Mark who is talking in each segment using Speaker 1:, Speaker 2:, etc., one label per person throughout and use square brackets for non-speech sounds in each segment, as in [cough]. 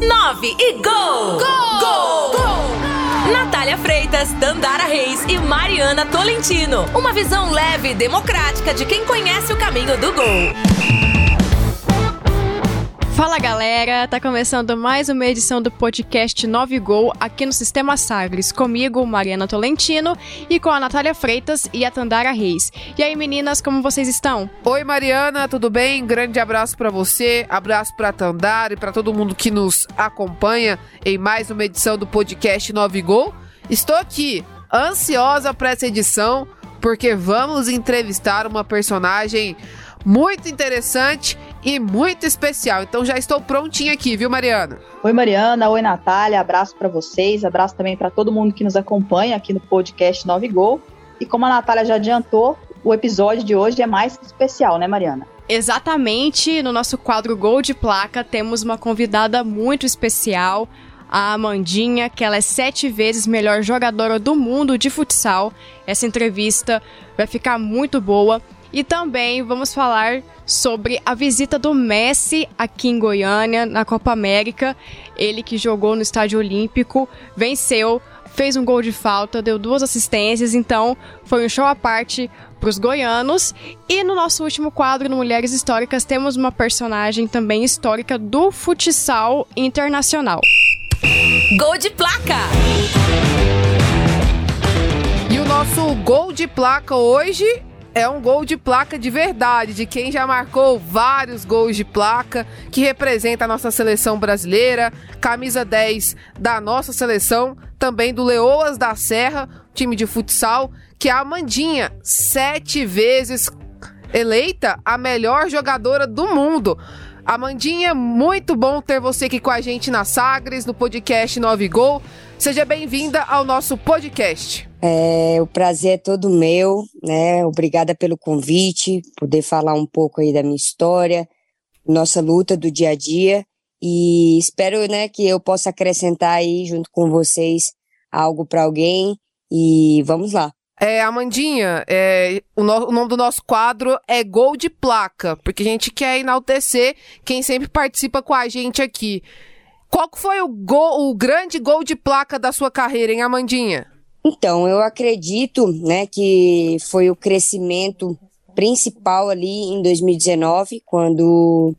Speaker 1: 9 e gol! Gol! Gol! gol! Natália Freitas, Dandara Reis e Mariana Tolentino. Uma visão leve e democrática de quem conhece o caminho do gol.
Speaker 2: Fala galera, tá começando mais uma edição do podcast 9 Gol aqui no Sistema Sagres, comigo, Mariana Tolentino, e com a Natália Freitas e a Tandara Reis. E aí meninas, como vocês estão?
Speaker 3: Oi Mariana, tudo bem? Grande abraço para você, abraço pra Tandara e para todo mundo que nos acompanha em mais uma edição do podcast 9 Gol. Estou aqui, ansiosa para essa edição, porque vamos entrevistar uma personagem muito interessante e muito especial. Então já estou prontinha aqui, viu, Mariana?
Speaker 4: Oi, Mariana. Oi, Natália. Abraço para vocês. Abraço também para todo mundo que nos acompanha aqui no podcast 9 Gol. E como a Natália já adiantou, o episódio de hoje é mais que especial, né, Mariana?
Speaker 2: Exatamente. No nosso quadro Gol de Placa, temos uma convidada muito especial, a Amandinha, que ela é sete vezes melhor jogadora do mundo de futsal. Essa entrevista vai ficar muito boa. E também vamos falar sobre a visita do Messi aqui em Goiânia, na Copa América. Ele que jogou no Estádio Olímpico, venceu, fez um gol de falta, deu duas assistências, então foi um show à parte para os goianos. E no nosso último quadro, no Mulheres Históricas, temos uma personagem também histórica do futsal internacional.
Speaker 1: Gol de placa!
Speaker 3: E o nosso gol de placa hoje é um gol de placa de verdade, de quem já marcou vários gols de placa, que representa a nossa seleção brasileira, camisa 10 da nossa seleção, também do Leoas da Serra, time de futsal, que é a Amandinha, sete vezes eleita a melhor jogadora do mundo. Amandinha, muito bom ter você aqui com a gente na Sagres, no podcast 9 Gol. Seja bem-vinda ao nosso podcast.
Speaker 5: É, o prazer é todo meu, né? Obrigada pelo convite, poder falar um pouco aí da minha história, nossa luta do dia a dia e espero, né, que eu possa acrescentar aí junto com vocês algo para alguém e vamos lá.
Speaker 3: É, Amandinha, é, o, no, o, nome do nosso quadro é Gol de Placa, porque a gente quer enaltecer quem sempre participa com a gente aqui. Qual foi o, gol, o grande gol de placa da sua carreira, hein, Amandinha?
Speaker 5: Então, eu acredito, né, que foi o crescimento principal ali em 2019, quando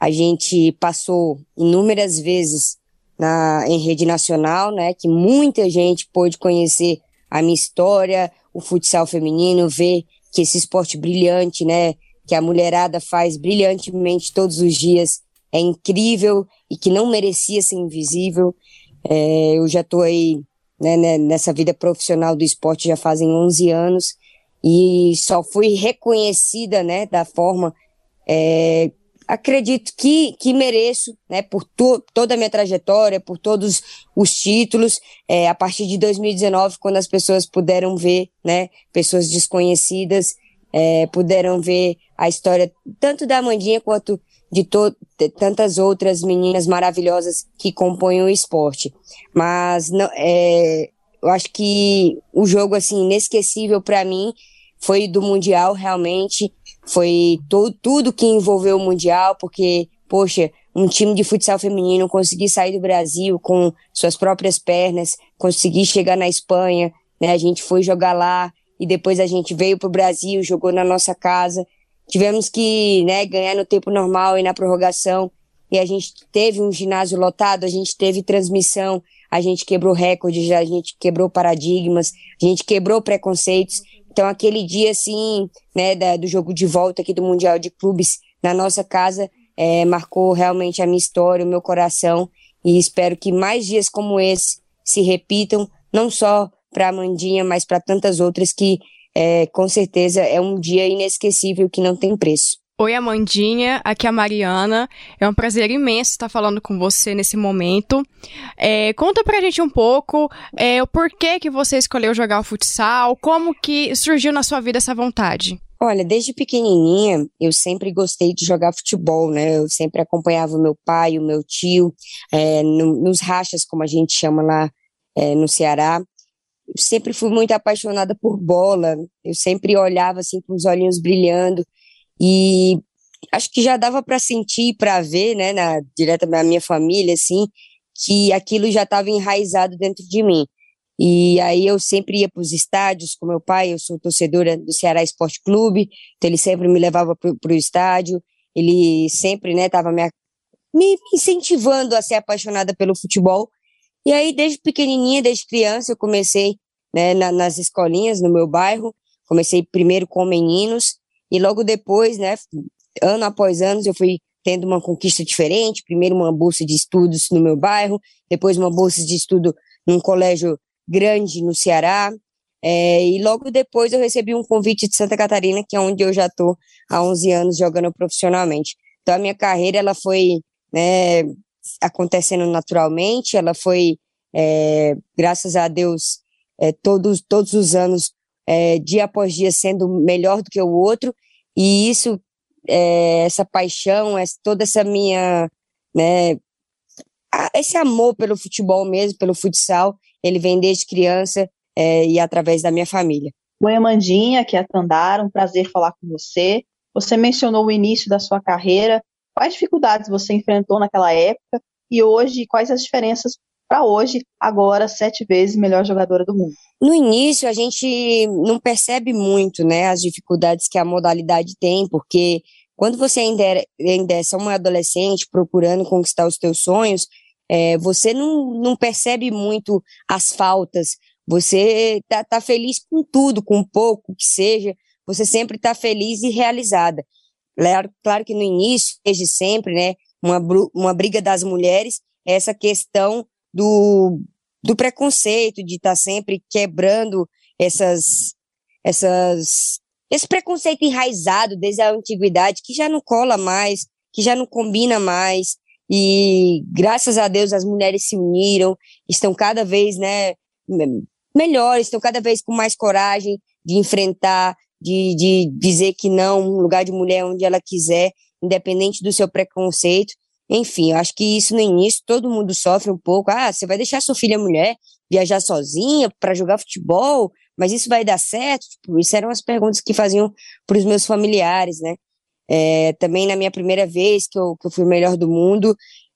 Speaker 5: a gente passou inúmeras vezes na, em rede nacional, né, que muita gente pôde conhecer a minha história, o futsal feminino, ver que esse esporte brilhante, né, que a mulherada faz brilhantemente todos os dias, é incrível e que não merecia ser invisível. É, eu já estou aí né, né, nessa vida profissional do esporte já fazem 11 anos e só fui reconhecida né, da forma é, acredito que, que mereço, né, por to, toda a minha trajetória, por todos os títulos, é, a partir de 2019, quando as pessoas puderam ver, né, pessoas desconhecidas, é, puderam ver a história tanto da Amandinha quanto de, de tantas outras meninas maravilhosas que compõem o esporte. Mas não, é, eu acho que o jogo assim inesquecível para mim foi do mundial realmente foi tudo que envolveu o Mundial, porque, poxa, um time de futsal feminino conseguir sair do Brasil com suas próprias pernas, conseguir chegar na Espanha, né? A gente foi jogar lá e depois a gente veio para o Brasil, jogou na nossa casa. Tivemos que né, ganhar no tempo normal e na prorrogação. E a gente teve um ginásio lotado, a gente teve transmissão, a gente quebrou recordes, a gente quebrou paradigmas, a gente quebrou preconceitos. Então, aquele dia, assim, né, da, do jogo de volta aqui do Mundial de Clubes na nossa casa, é, marcou realmente a minha história, o meu coração. E espero que mais dias como esse se repitam, não só para a Mandinha, mas para tantas outras que, é, com certeza, é um dia inesquecível que não tem preço.
Speaker 2: Oi, Amandinha, aqui é a Mariana. É um prazer imenso estar falando com você nesse momento. É, conta pra gente um pouco é, o porquê que você escolheu jogar o futsal, como que surgiu na sua vida essa vontade.
Speaker 5: Olha, desde pequenininha eu sempre gostei de jogar futebol, né? Eu sempre acompanhava o meu pai, o meu tio, é, no, nos rachas, como a gente chama lá é, no Ceará. Sempre fui muito apaixonada por bola. Eu sempre olhava assim com os olhinhos brilhando e acho que já dava para sentir, para ver, né, na direta da minha família, assim, que aquilo já estava enraizado dentro de mim. E aí eu sempre ia para os estádios com meu pai, eu sou torcedora do Ceará Esporte Clube, então ele sempre me levava para o estádio, ele sempre, né, estava me, me incentivando a ser apaixonada pelo futebol. E aí, desde pequenininha, desde criança, eu comecei né, na, nas escolinhas no meu bairro, comecei primeiro com meninos, e logo depois, né, ano após ano, eu fui tendo uma conquista diferente, primeiro uma bolsa de estudos no meu bairro, depois uma bolsa de estudo num colégio grande no Ceará. É, e logo depois eu recebi um convite de Santa Catarina, que é onde eu já estou há 11 anos jogando profissionalmente. Então a minha carreira ela foi né, acontecendo naturalmente, ela foi, é, graças a Deus, é, todos, todos os anos, é, dia após dia, sendo melhor do que o outro, e isso, é, essa paixão, essa, toda essa minha, né, esse amor pelo futebol mesmo, pelo futsal, ele vem desde criança é, e através da minha família.
Speaker 4: Oi, Amandinha, aqui é a Tandara, um prazer falar com você. Você mencionou o início da sua carreira. Quais dificuldades você enfrentou naquela época e hoje, quais as diferenças para hoje, agora sete vezes melhor jogadora do mundo?
Speaker 5: No início, a gente não percebe muito né, as dificuldades que a modalidade tem, porque quando você ainda é, ainda é só uma adolescente procurando conquistar os teus sonhos, é, você não, não percebe muito as faltas, você tá, tá feliz com tudo, com pouco que seja, você sempre está feliz e realizada. Claro, claro que no início, desde sempre, né, uma, uma briga das mulheres essa questão do, do preconceito, de estar tá sempre quebrando essas, essas, esse preconceito enraizado desde a antiguidade, que já não cola mais, que já não combina mais, e graças a Deus as mulheres se uniram, estão cada vez, né, melhores, estão cada vez com mais coragem de enfrentar, de, de dizer que não, um lugar de mulher onde ela quiser, independente do seu preconceito. Enfim, eu acho que isso no início todo mundo sofre um pouco. Ah, você vai deixar sua filha mulher viajar sozinha para jogar futebol, mas isso vai dar certo? Tipo, isso eram as perguntas que faziam para os meus familiares, né? É, também na minha primeira vez que eu, que eu fui melhor do mundo,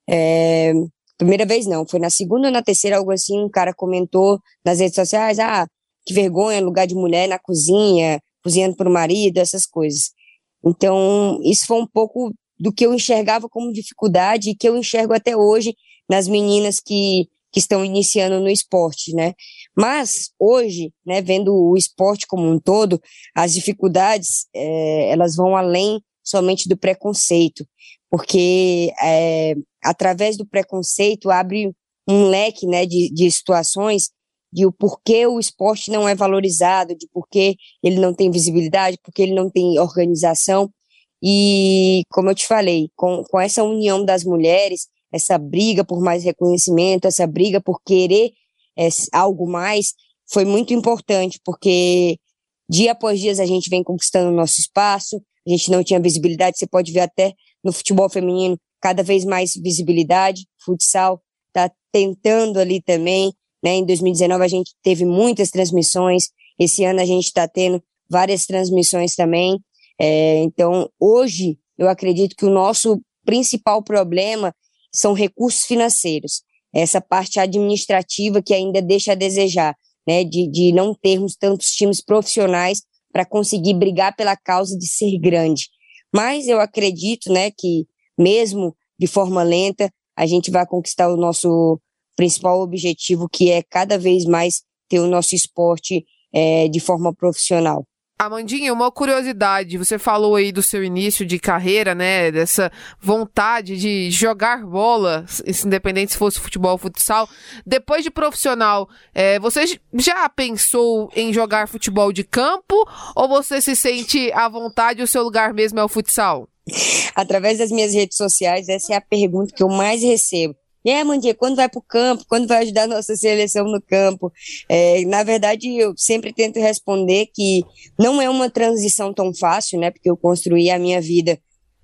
Speaker 5: é, primeira vez não, foi na segunda ou na terceira, algo assim, um cara comentou nas redes sociais, ah, que vergonha, lugar de mulher na cozinha, cozinhando para o marido, essas coisas. Então, isso foi um pouco do que eu enxergava como dificuldade e que eu enxergo até hoje nas meninas que, que estão iniciando no esporte, né? Mas hoje, né, vendo o esporte como um todo, as dificuldades é, elas vão além somente do preconceito, porque é, através do preconceito abre um leque né, de, de situações de o porquê o esporte não é valorizado, de porquê ele não tem visibilidade, porque ele não tem organização. E, como eu te falei, com, com essa união das mulheres, essa briga por mais reconhecimento, essa briga por querer é, algo mais, foi muito importante, porque dia após dia a gente vem conquistando o nosso espaço, a gente não tinha visibilidade, você pode ver até no futebol feminino cada vez mais visibilidade, futsal está tentando ali também, né? Em 2019 a gente teve muitas transmissões, esse ano a gente está tendo várias transmissões também, é, então hoje eu acredito que o nosso principal problema são recursos financeiros, essa parte administrativa que ainda deixa a desejar, né, de, de não termos tantos times profissionais para conseguir brigar pela causa de ser grande. Mas eu acredito, né, que mesmo de forma lenta, a gente vai conquistar o nosso principal objetivo, que é cada vez mais ter o nosso esporte é, de forma profissional.
Speaker 3: Amandinha, uma curiosidade, você falou aí do seu início de carreira, né, dessa vontade de jogar bola, independente se fosse futebol ou futsal. Depois de profissional, é, você já pensou em jogar futebol de campo ou você se sente à vontade e o seu lugar mesmo é o futsal?
Speaker 5: Através das minhas redes sociais, essa é a pergunta que eu mais recebo. Aí, Mandinha, quando vai para o campo? Quando vai ajudar a nossa seleção no campo? É, na verdade, eu sempre tento responder que não é uma transição tão fácil, né? Porque eu construí a minha vida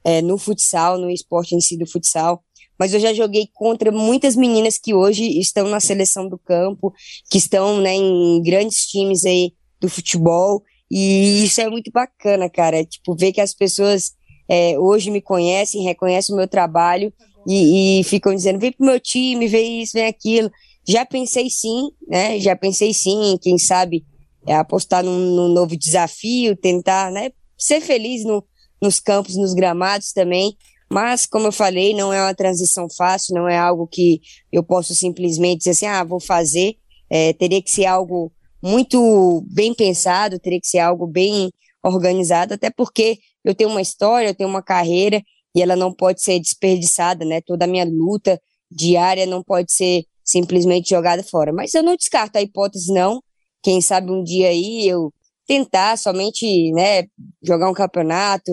Speaker 5: é, no futsal, no esporte em si do futsal. Mas eu já joguei contra muitas meninas que hoje estão na seleção do campo, que estão né, em grandes times aí do futebol. E isso é muito bacana, cara. Tipo, ver que as pessoas é, hoje me conhecem, reconhecem o meu trabalho e, e ficam dizendo: vem pro meu time, vem isso, vem aquilo. Já pensei sim, né? Já pensei sim, quem sabe é, apostar num, num, novo desafio, tentar, né? Ser feliz no, nos campos, nos gramados também. Mas, como eu falei, não é uma transição fácil, não é algo que eu posso simplesmente dizer assim, ah, vou fazer. É, teria que ser algo muito bem pensado, teria que ser algo bem organizado, até porque eu tenho uma história, eu tenho uma carreira e ela não pode ser desperdiçada, né? Toda a minha luta diária não pode ser simplesmente jogada fora. Mas eu não descarto a hipótese, não. Quem sabe um dia aí eu tentar somente, né, jogar um campeonato,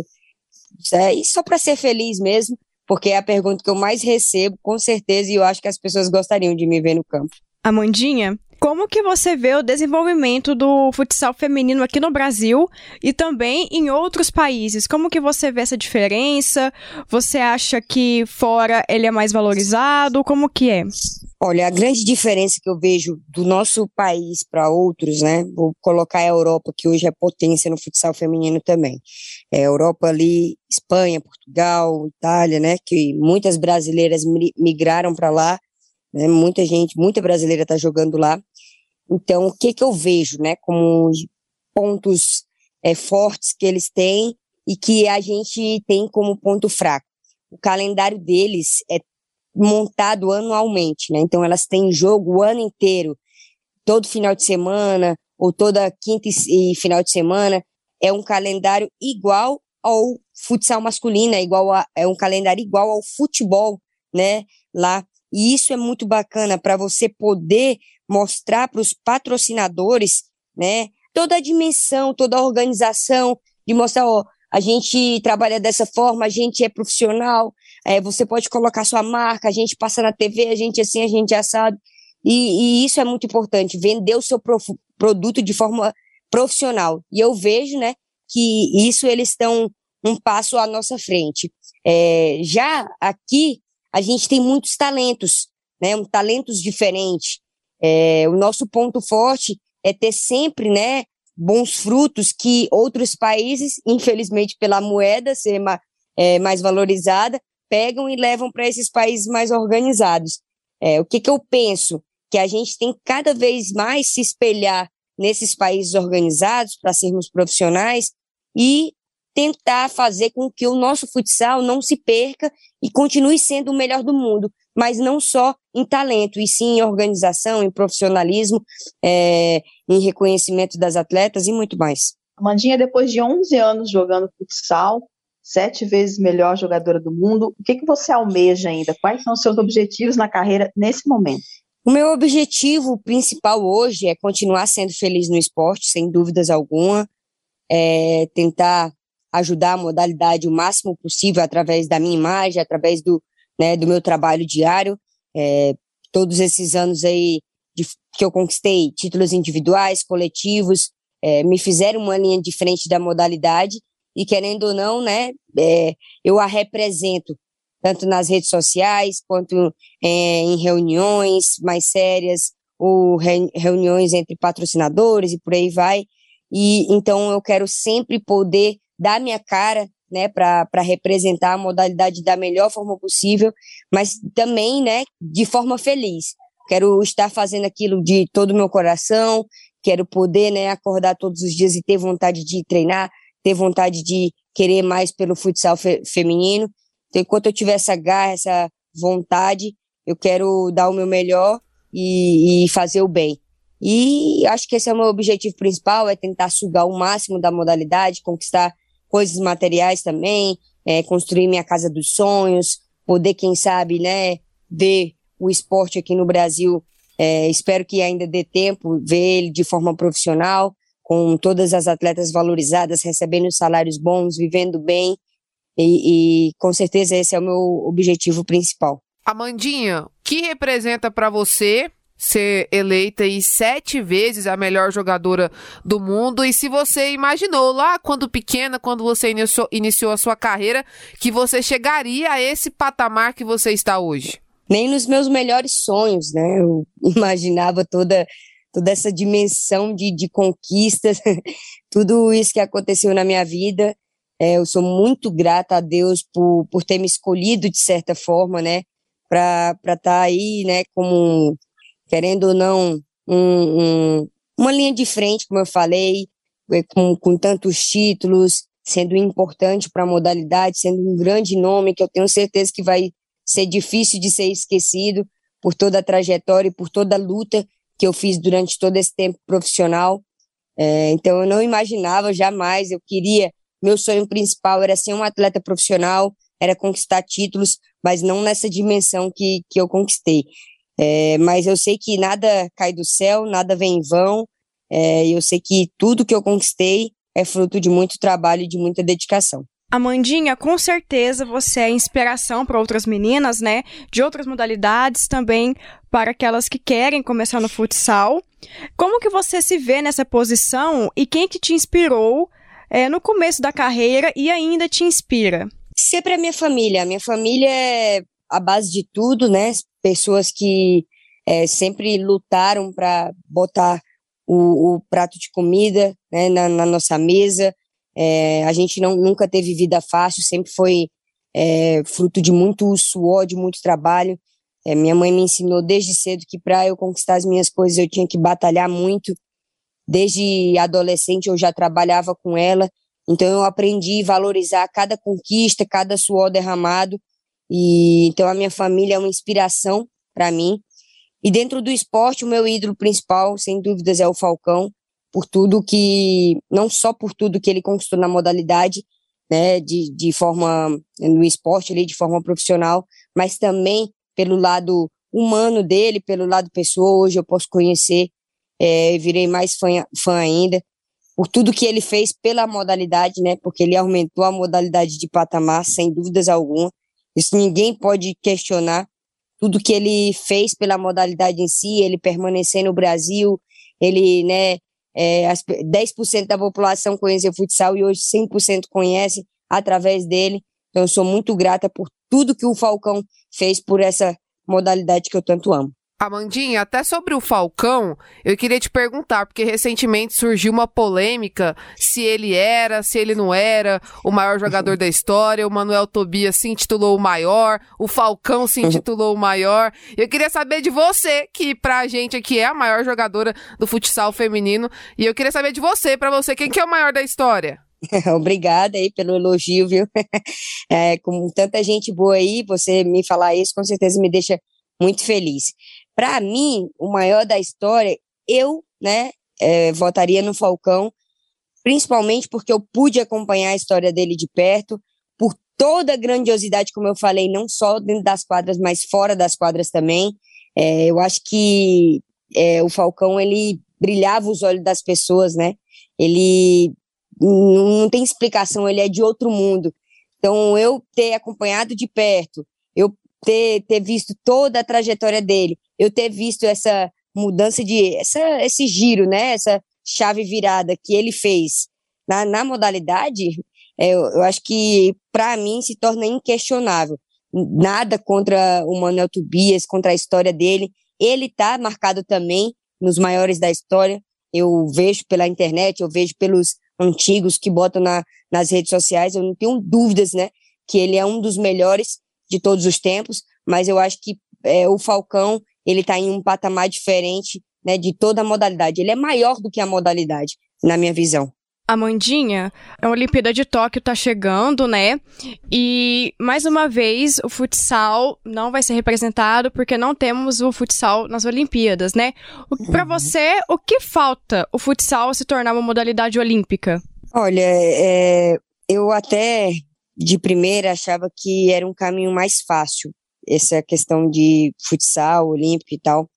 Speaker 5: é, e só para ser feliz mesmo, porque é a pergunta que eu mais recebo, com certeza, e eu acho que as pessoas gostariam de me ver no campo.
Speaker 2: Amandinha, como que você vê o desenvolvimento do futsal feminino aqui no Brasil e também em outros países? Como que você vê essa diferença? Você acha que fora ele é mais valorizado? Como que é?
Speaker 5: Olha, a grande diferença que eu vejo do nosso país para outros, né? Vou colocar a Europa, que hoje é potência no futsal feminino também. É, Europa ali, Espanha, Portugal, Itália, né? Que muitas brasileiras migraram para lá, né? Muita gente, muita brasileira está jogando lá. Então, o que que eu vejo, né? Como pontos é, fortes que eles têm e que a gente tem como ponto fraco. O calendário deles é montado anualmente, né? Então elas têm jogo o ano inteiro, todo final de semana ou toda quinta e final de semana. É um calendário igual ao futsal masculino, é igual a, é um calendário igual ao futebol, né? Lá e isso é muito bacana para você poder mostrar para os patrocinadores, né? Toda a dimensão, toda a organização de mostrar, ó, a gente trabalha dessa forma, a gente é profissional, é, você pode colocar sua marca, a gente passa na TV, a gente assim, a gente assado. E, e isso é muito importante, vender o seu produto de forma profissional. E eu vejo, né, que isso eles estão um passo à nossa frente. É, já aqui, a gente tem muitos talentos, né, um, talentos diferentes. É, o nosso ponto forte é ter sempre, né, bons frutos que outros países, infelizmente pela moeda ser ma, é, mais valorizada, pegam e levam para esses países mais organizados. É, o que, que eu penso? Que a gente tem cada vez mais se espelhar nesses países organizados para sermos profissionais e tentar fazer com que o nosso futsal não se perca e continue sendo o melhor do mundo, mas não só em talento, e sim em organização, em profissionalismo, é, em reconhecimento das atletas e muito mais.
Speaker 4: Amandinha, depois de 11 anos jogando futsal, sete vezes melhor jogadora do mundo, o que, que você almeja ainda? Quais são os seus objetivos na carreira nesse momento?
Speaker 5: O meu objetivo principal hoje é continuar sendo feliz no esporte, sem dúvidas alguma, é tentar ajudar a modalidade o máximo possível através da minha imagem, através do, né, do meu trabalho diário. É, todos esses anos aí de, que eu conquistei títulos individuais, coletivos, é, me fizeram uma linha diferente da modalidade e querendo ou não, né, é, eu a represento tanto nas redes sociais quanto é, em reuniões mais sérias ou re, reuniões entre patrocinadores e por aí vai. E então eu quero sempre poder dar minha cara né, para representar a modalidade da melhor forma possível, mas também, né, de forma feliz. Quero estar fazendo aquilo de todo o meu coração, quero poder, né, acordar todos os dias e ter vontade de treinar, ter vontade de querer mais pelo futsal fe feminino. Então, enquanto eu tiver essa garra, essa vontade, eu quero dar o meu melhor e, e fazer o bem. E acho que esse é o meu objetivo principal, é tentar sugar o máximo da modalidade, conquistar coisas materiais também, é, construir minha casa dos sonhos, poder, quem sabe, né, ver o esporte aqui no Brasil. É, espero que ainda dê tempo ver ele de forma profissional, com todas as atletas valorizadas, recebendo salários bons, vivendo bem. E, e com certeza esse é o meu objetivo principal.
Speaker 3: Amandinha, que representa para você ser eleita e sete vezes a melhor jogadora do mundo. E se você imaginou lá quando pequena, quando você iniciou, iniciou a sua carreira, que você chegaria a esse patamar que você está hoje?
Speaker 5: Nem nos meus melhores sonhos, né? Eu [laughs] imaginava toda toda essa dimensão de, de conquistas, [laughs] tudo isso que aconteceu na minha vida. É, eu sou muito grata a Deus por, por ter me escolhido de certa forma, né? Para estar tá aí, né? Como, querendo ou não, um, um, uma linha de frente, como eu falei, é, com, com tantos títulos, sendo importante para a modalidade, sendo um grande nome que eu tenho certeza que vai ser difícil de ser esquecido por toda a trajetória e por toda a luta que eu fiz durante todo esse tempo profissional. É, então eu não imaginava jamais, eu queria, meu sonho principal era ser um atleta profissional, era conquistar títulos, mas não nessa dimensão que, que eu conquistei. É, mas eu sei que nada cai do céu, nada vem em vão, é, eu sei que tudo que eu conquistei é fruto de muito trabalho e de muita dedicação.
Speaker 2: Amandinha, com certeza você é inspiração para outras meninas, né? De outras modalidades também para aquelas que querem começar no futsal. Como que você se vê nessa posição e quem que te inspirou é, no começo da carreira e ainda te inspira?
Speaker 5: Sempre a minha família. A minha família é a base de tudo, né? Pessoas que é, sempre lutaram para botar o, o, prato de comida né, na, na nossa mesa, é, a gente não, nunca teve vida fácil, sempre foi é, fruto de muito suor, de muito trabalho. Minha mãe me ensinou desde cedo que para eu conquistar as minhas coisas eu tinha que batalhar muito. Desde adolescente eu já trabalhava com ela, então eu aprendi a valorizar cada conquista, cada suor derramado. E então a minha família é uma inspiração para mim. E dentro do esporte, o meu ídolo principal, sem dúvidas, é o Falcão por tudo que, não só por tudo que ele conquistou na modalidade, né, de, de forma, no esporte ali, de forma profissional, mas também pelo lado humano dele, pelo lado pessoa, hoje eu posso conhecer, é, virei mais fã, fã ainda, por tudo que ele fez pela modalidade, né, porque ele aumentou a modalidade de patamar, sem dúvidas alguma, isso ninguém pode questionar, tudo que ele fez pela modalidade em si, ele permanecer no Brasil, ele, né, é, as, 10% da população conhece o futsal e hoje 100% conhece através dele. Então, eu sou muito grata por tudo que o Falcão fez por essa modalidade que eu tanto amo.
Speaker 3: Amandinha, até sobre o Falcão, eu queria te perguntar, porque recentemente surgiu uma polêmica se ele era, se ele não era o maior jogador da história, o Manuel Tobias se intitulou o maior, o Falcão se intitulou o maior. Eu queria saber de você, que pra gente aqui é a maior jogadora do futsal feminino, e eu queria saber de você, para você, quem que é o maior da história? [laughs]
Speaker 5: Obrigada aí pelo elogio, viu? [laughs] É, com tanta gente boa aí, você me falar isso com certeza me deixa muito feliz. Para mim, o maior da história, eu, né, é, votaria no Falcão, principalmente porque eu pude acompanhar a história dele de perto, por toda a grandiosidade, como eu falei, não só dentro das quadras, mas fora das quadras também. É, eu acho que é, o Falcão, ele brilhava os olhos das pessoas, né? Ele não tem explicação, ele é de outro mundo. Então, eu ter acompanhado de perto, ter, ter visto toda a trajetória dele, eu ter visto essa mudança de essa, esse giro, né? Essa chave virada que ele fez na, na modalidade, é, eu, eu acho que para mim se torna inquestionável. Nada contra o Manuel Tobias, contra a história dele. Ele tá marcado também nos maiores da história. Eu vejo pela internet, eu vejo pelos antigos que botam na, nas redes sociais. Eu não tenho dúvidas, né? Que ele é um dos melhores de todos os tempos. Mas eu acho que é, o Falcão ele está em um patamar diferente né, de toda a modalidade. Ele é maior do que a modalidade, na minha visão.
Speaker 2: Amandinha, a Olimpíada de Tóquio está chegando, né? E mais uma vez o futsal não vai ser representado porque não temos o futsal nas Olimpíadas, né? Para uhum. você, o que falta o futsal se tornar uma modalidade olímpica?
Speaker 5: Olha, é, eu até de primeira achava que era um caminho mais fácil, essa questão de futsal, olímpico e tal.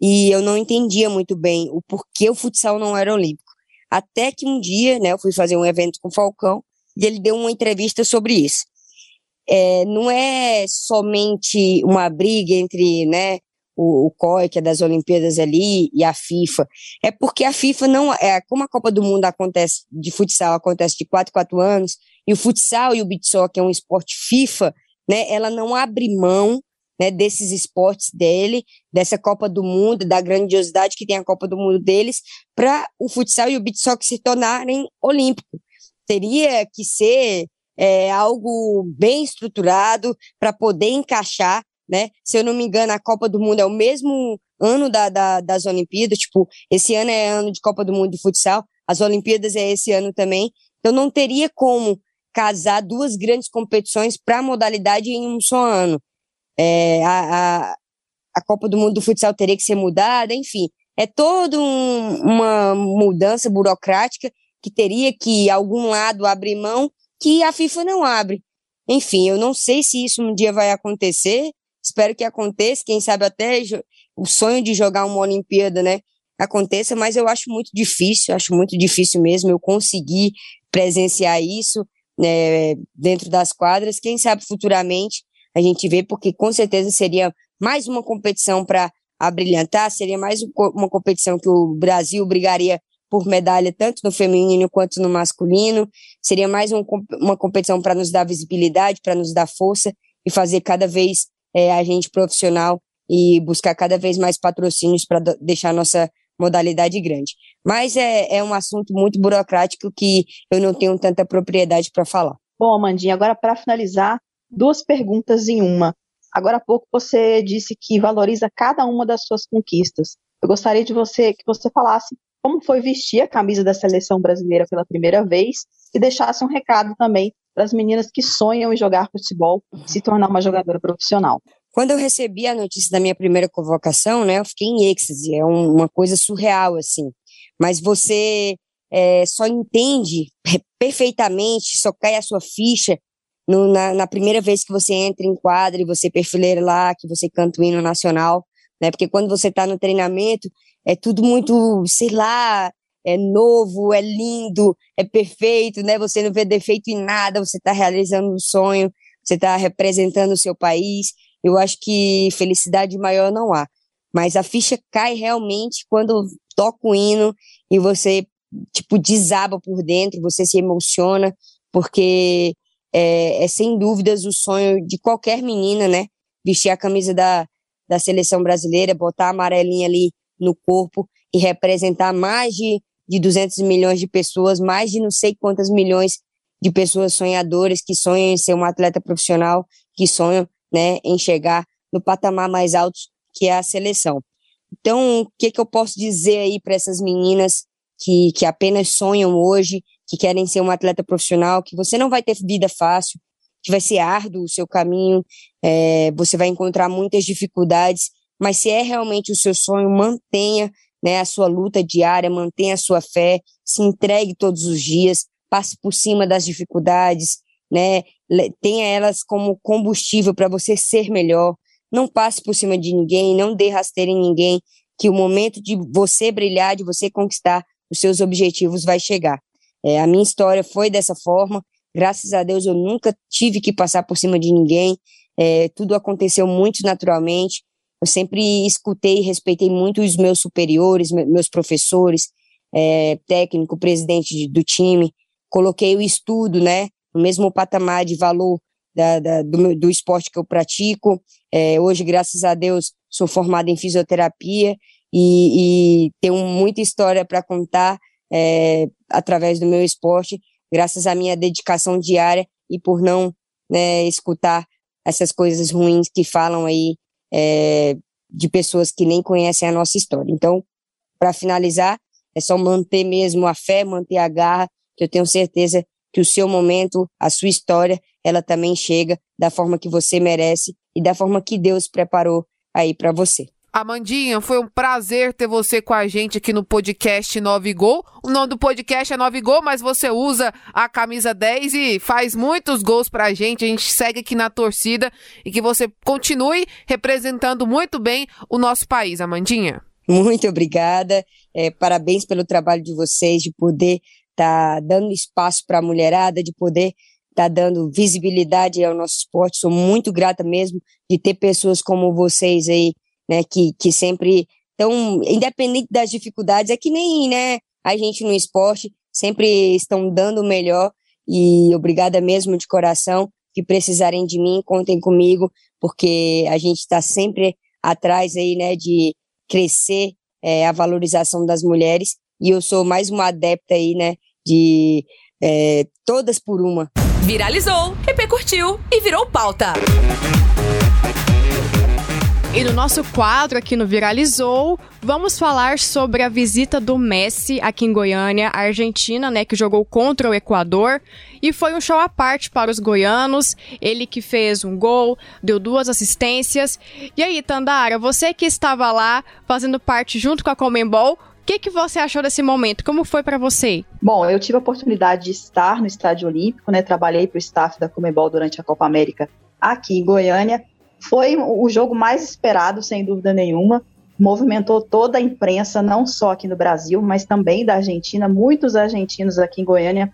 Speaker 5: E eu não entendia muito bem o porquê o futsal não era olímpico. Até que um dia, né, eu fui fazer um evento com o Falcão e ele deu uma entrevista sobre isso. É, não é somente uma briga entre, né, o, o COI, que é das Olimpíadas ali, e a FIFA. É porque a FIFA não. É, como a Copa do Mundo acontece de futsal acontece de 4 4 anos, e o futsal e o beach soccer é um esporte FIFA, né, ela não abre mão né, desses esportes dele, dessa Copa do Mundo, da grandiosidade que tem a Copa do Mundo deles, para o futsal e o beach soccer se tornarem olímpicos. teria que ser é, algo bem estruturado para poder encaixar, né? Se eu não me engano, a Copa do Mundo é o mesmo ano da, da, das Olimpíadas, tipo, esse ano é ano de Copa do Mundo de futsal, as Olimpíadas é esse ano também, então não teria como casar duas grandes competições para a modalidade em um só ano. É, a, a, a Copa do Mundo do futsal teria que ser mudada, enfim, é toda um, uma mudança burocrática que teria que algum lado abrir mão que a FIFA não abre. Enfim, eu não sei se isso um dia vai acontecer, espero que aconteça, quem sabe até o sonho de jogar uma Olimpíada, né, aconteça, mas eu acho muito difícil, acho muito difícil mesmo eu conseguir presenciar isso né, dentro das quadras. Quem sabe futuramente a gente vê, porque com certeza seria mais uma competição para abrilhantar, seria mais uma competição que o Brasil brigaria por medalha tanto no feminino quanto no masculino. Seria mais um, uma competição para nos dar visibilidade, para nos dar força e fazer cada vez é, a gente profissional e buscar cada vez mais patrocínios para deixar nossa modalidade grande. Mas é, é um assunto muito burocrático que eu não tenho tanta propriedade para falar.
Speaker 4: Bom, Amandinha, agora para finalizar, duas perguntas em uma. Agora há pouco você disse que valoriza cada uma das suas conquistas. Eu gostaria de você que você falasse como foi vestir a camisa da seleção brasileira pela primeira vez e deixasse um recado também para as meninas que sonham em jogar futebol e se tornar uma jogadora profissional.
Speaker 5: Quando eu recebi a notícia da minha primeira convocação, né, eu fiquei em êxtase, é uma coisa surreal, assim. Mas você é, só entende perfeitamente, só cai a sua ficha no, na, na, primeira vez que você entra em quadra e você perfileira lá, que você canta o hino nacional, né? Porque quando você está no treinamento, é tudo muito, sei lá, é novo, é lindo, é perfeito, né? Você não vê defeito em nada, você está realizando um sonho, você está representando o seu país. Eu acho que felicidade maior não há. Mas a ficha cai realmente quando toca o hino e você, tipo, desaba por dentro, você se emociona, porque é, é sem dúvidas o sonho de qualquer menina, né? Vestir a camisa da, da seleção brasileira, botar a amarelinha ali no corpo e representar mais de, de 200 milhões de pessoas, mais de não sei quantas milhões de pessoas sonhadoras que sonham em ser um atleta profissional, que sonham né, em chegar no patamar mais alto que é a seleção. Então, o que, que eu posso dizer aí para essas meninas que, que apenas sonham hoje, que querem ser um atleta profissional, que você não vai ter vida fácil, que vai ser árduo o seu caminho, é, você vai encontrar muitas dificuldades, mas se é realmente o seu sonho, mantenha né, a sua luta diária, mantenha a sua fé, se entregue todos os dias, passe por cima das dificuldades, né, tenha elas como combustível para você ser melhor, não passe por cima de ninguém, não dê rasteira em ninguém, que o momento de você brilhar, de você conquistar os seus objetivos vai chegar. É, a minha história foi dessa forma, graças a Deus eu nunca tive que passar por cima de ninguém, é, tudo aconteceu muito naturalmente, eu sempre escutei e respeitei muito os meus superiores, meus professores, é, técnico, presidente do time. Coloquei o estudo, né, no mesmo patamar de valor da, da, do, do, esporte que eu pratico. É, hoje, graças a Deus, sou formada em fisioterapia e, e tenho muita história para contar é, através do meu esporte, graças à minha dedicação diária e por não né, escutar essas coisas ruins que falam aí é, de pessoas que nem conhecem a nossa história. Então, para finalizar, é só manter mesmo a fé, manter a garra, que eu tenho certeza que o seu momento, a sua história, ela também chega da forma que você merece e da forma que Deus preparou aí para você.
Speaker 3: Amandinha, foi um prazer ter você com a gente aqui no podcast 9 Gol. O nome do podcast é 9 Gol, mas você usa a camisa 10 e faz muitos gols pra gente. A gente segue aqui na torcida e que você continue representando muito bem o nosso país, Amandinha.
Speaker 5: Muito obrigada. É, parabéns pelo trabalho de vocês, de poder tá dando espaço para a mulherada, de poder tá dando visibilidade ao nosso esporte. Sou muito grata mesmo de ter pessoas como vocês aí né, que, que sempre estão, independente das dificuldades, é que nem, né, a gente no esporte sempre estão dando o melhor e obrigada mesmo de coração, que precisarem de mim, contem comigo, porque a gente está sempre atrás aí, né, de crescer é, a valorização das mulheres e eu sou mais uma adepta aí, né, de é, todas por uma.
Speaker 1: Viralizou, repercutiu e virou pauta.
Speaker 2: E no nosso quadro aqui no Viralizou, vamos falar sobre a visita do Messi aqui em Goiânia, a Argentina, né, que jogou contra o Equador. E foi um show à parte para os goianos. Ele que fez um gol, deu duas assistências. E aí, Tandara, você que estava lá fazendo parte junto com a Comembol, o que, que você achou desse momento? Como foi para você?
Speaker 4: Bom, eu tive a oportunidade de estar no Estádio Olímpico, né? Trabalhei para o staff da Comembol durante a Copa América aqui em Goiânia. Foi o jogo mais esperado, sem dúvida nenhuma. Movimentou toda a imprensa, não só aqui no Brasil, mas também da Argentina. Muitos argentinos aqui em Goiânia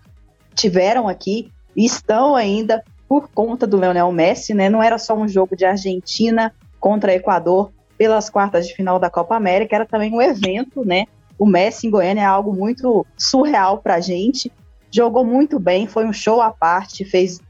Speaker 4: tiveram aqui e estão ainda por conta do Leonel Messi, né? Não era só um jogo de Argentina contra Equador pelas quartas de final da Copa América, era também um evento, né? O Messi em Goiânia é algo muito surreal para a gente. Jogou muito bem, foi um show à parte, fez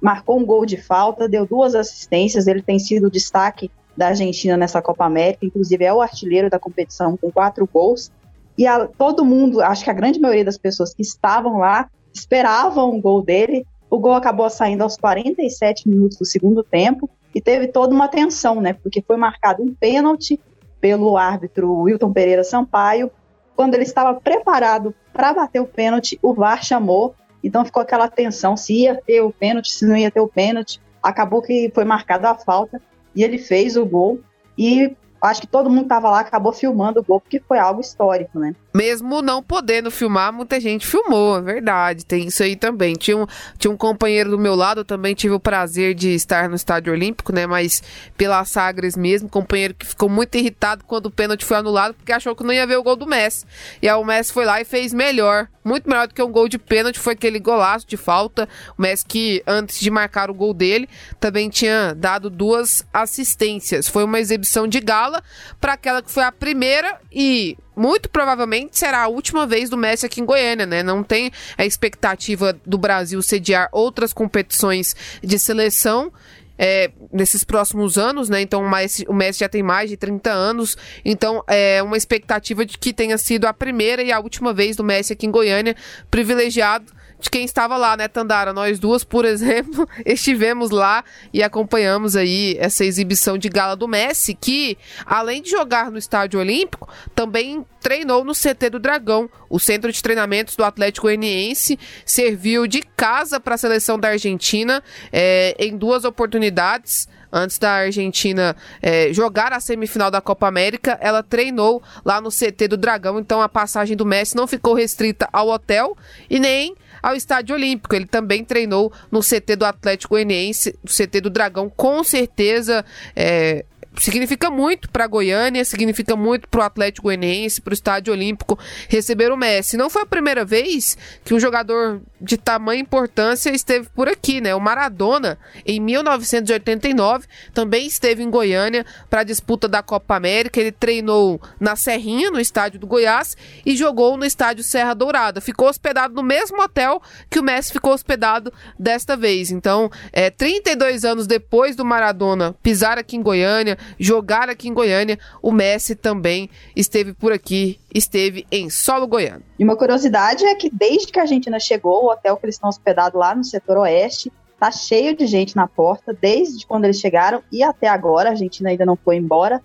Speaker 4: marcou um gol de falta, deu duas assistências, ele tem sido o destaque da Argentina nessa Copa América, inclusive é o artilheiro da competição com quatro gols. E a, todo mundo, acho que a grande maioria das pessoas que estavam lá esperavam um gol dele. O gol acabou saindo aos 47 minutos do segundo tempo e teve toda uma tensão, né? Porque foi marcado um pênalti pelo árbitro Wilton Pereira Sampaio. Quando ele estava preparado para bater o pênalti, o VAR chamou então ficou aquela tensão se ia ter o pênalti, se não ia ter o pênalti. Acabou que foi marcada a falta e ele fez o gol. E acho que todo mundo estava lá acabou filmando o gol, porque foi algo histórico, né?
Speaker 3: Mesmo não podendo filmar, muita gente filmou, é verdade. Tem isso aí também. Tinha um, tinha um companheiro do meu lado, eu também tive o prazer de estar no Estádio Olímpico, né? Mas pela Sagres mesmo, companheiro que ficou muito irritado quando o pênalti foi anulado, porque achou que não ia ver o gol do Messi. E aí o Messi foi lá e fez melhor. Muito melhor do que um gol de pênalti, foi aquele golaço de falta. O Messi que, antes de marcar o gol dele, também tinha dado duas assistências. Foi uma exibição de gala para aquela que foi a primeira e muito provavelmente será a última vez do Messi aqui em Goiânia, né? Não tem a expectativa do Brasil sediar outras competições de seleção. É, nesses próximos anos, né? Então o Messi já tem mais de 30 anos, então é uma expectativa de que tenha sido a primeira e a última vez do Messi aqui em Goiânia, privilegiado de quem estava lá, né, Tandara? Nós duas, por [laughs] exemplo, estivemos lá e acompanhamos aí essa exibição de gala do Messi, que, além de jogar no Estádio Olímpico, também treinou no CT do Dragão, o centro de treinamentos do Atlético Goianiense, serviu de casa para a seleção da Argentina é, em duas oportunidades. Antes da Argentina é, jogar a semifinal da Copa América, ela treinou lá no CT do Dragão, então a passagem do Messi não ficou restrita ao hotel e nem ao Estádio Olímpico. Ele também treinou no CT do Atlético Goianiense, no CT do Dragão, com certeza. É, significa muito para Goiânia, significa muito para o Atlético Goianiense, para o Estádio Olímpico receber o Messi. Não foi a primeira vez que um jogador de tamanha importância esteve por aqui, né? O Maradona, em 1989, também esteve em Goiânia para a disputa da Copa América. Ele treinou na Serrinha, no estádio do Goiás, e jogou no estádio Serra Dourada. Ficou hospedado no mesmo hotel que o Messi ficou hospedado desta vez. Então, é, 32 anos depois do Maradona pisar aqui em Goiânia, jogar aqui em Goiânia, o Messi também esteve por aqui, esteve em solo goiano.
Speaker 4: E uma curiosidade é que desde que a Argentina chegou, o hotel que eles estão hospedados lá no setor oeste, tá cheio de gente na porta, desde quando eles chegaram e até agora, a Argentina ainda não foi embora.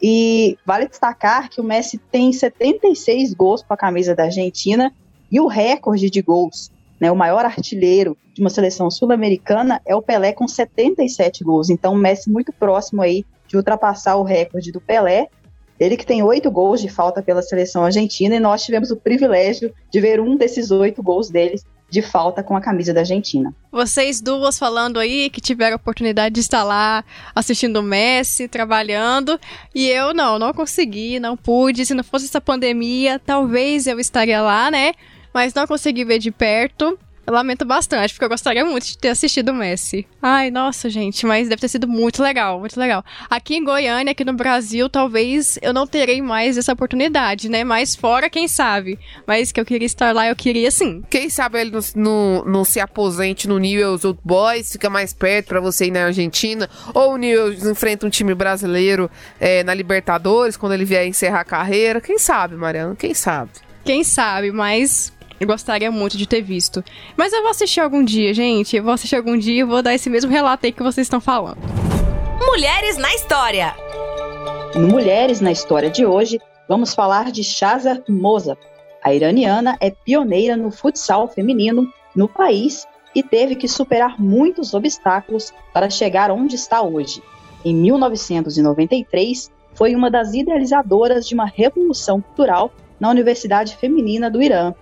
Speaker 4: E vale destacar que o Messi tem 76 gols com a camisa da Argentina e o recorde de gols, né, o maior artilheiro de uma seleção sul-americana é o Pelé com 77 gols. Então o Messi muito próximo aí de ultrapassar o recorde do Pelé. Ele que tem oito gols de falta pela seleção argentina e nós tivemos o privilégio de ver um desses oito gols deles de falta com a camisa da Argentina.
Speaker 2: Vocês duas falando aí que tiveram a oportunidade de estar lá assistindo o Messi, trabalhando, e eu não, não consegui, não pude. Se não fosse essa pandemia, talvez eu estaria lá, né? Mas não consegui ver de perto. Eu lamento bastante, porque eu gostaria muito de ter assistido o Messi. Ai, nossa, gente, mas deve ter sido muito legal, muito legal. Aqui em Goiânia, aqui no Brasil, talvez eu não terei mais essa oportunidade, né? Mas fora, quem sabe. Mas que eu queria estar lá, eu queria sim.
Speaker 3: Quem sabe ele não, não, não se aposente no Newell's Old Boys, fica mais perto para você ir na Argentina. Ou o Newell's enfrenta um time brasileiro é, na Libertadores, quando ele vier encerrar a carreira. Quem sabe, Mariana? Quem sabe?
Speaker 2: Quem sabe, mas Eu gostaria muito de ter visto. Mas eu vou assistir algum dia, gente. Eu vou assistir algum dia e vou dar esse mesmo relato aí que vocês estão falando.
Speaker 1: Mulheres na História.
Speaker 4: No Mulheres na História de hoje, vamos falar de Shazar Moza. A iraniana é pioneira no futsal feminino no país e teve que superar muitos obstáculos para chegar onde está hoje. Em 1993, foi uma das idealizadoras de uma revolução cultural na Universidade Feminina do Irã,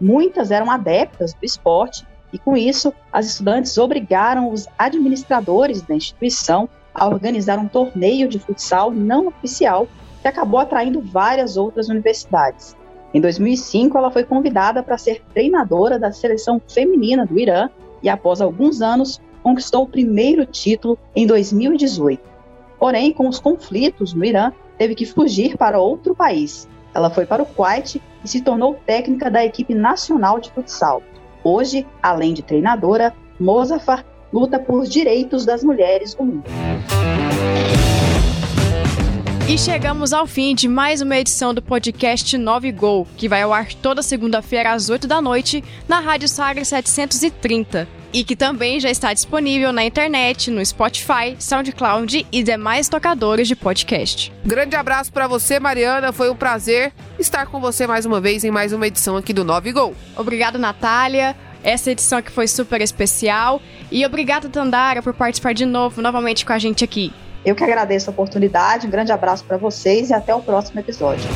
Speaker 4: Muitas eram adeptas do esporte e, com isso, as estudantes obrigaram os administradores da instituição a organizar um torneio de futsal não oficial que acabou atraindo várias outras universidades. Em 2005, ela foi convidada para ser treinadora da seleção feminina do Irã e, após alguns anos, conquistou o primeiro título em 2018. Porém, com os conflitos no Irã, teve que fugir para outro país. Ela foi para o Kuwait e se tornou técnica da equipe nacional de futsal. Hoje, além de treinadora, Mozafar luta por direitos das mulheres do mundo.
Speaker 2: E chegamos ao fim de mais uma edição do podcast 9 Gol, que vai ao ar toda segunda-feira às 8 da noite na Rádio Sagra 730 e que também já está disponível na internet, no Spotify, SoundCloud e demais tocadores de podcast.
Speaker 3: Grande abraço para você, Mariana. Foi um prazer estar com você mais uma vez em mais uma edição aqui do 9 Gol.
Speaker 2: Obrigado, Natália. Essa edição aqui foi super especial. E obrigado, Tandara, por participar de novo, novamente com a gente aqui.
Speaker 4: Eu que agradeço a oportunidade. Um grande abraço para vocês e até o próximo episódio.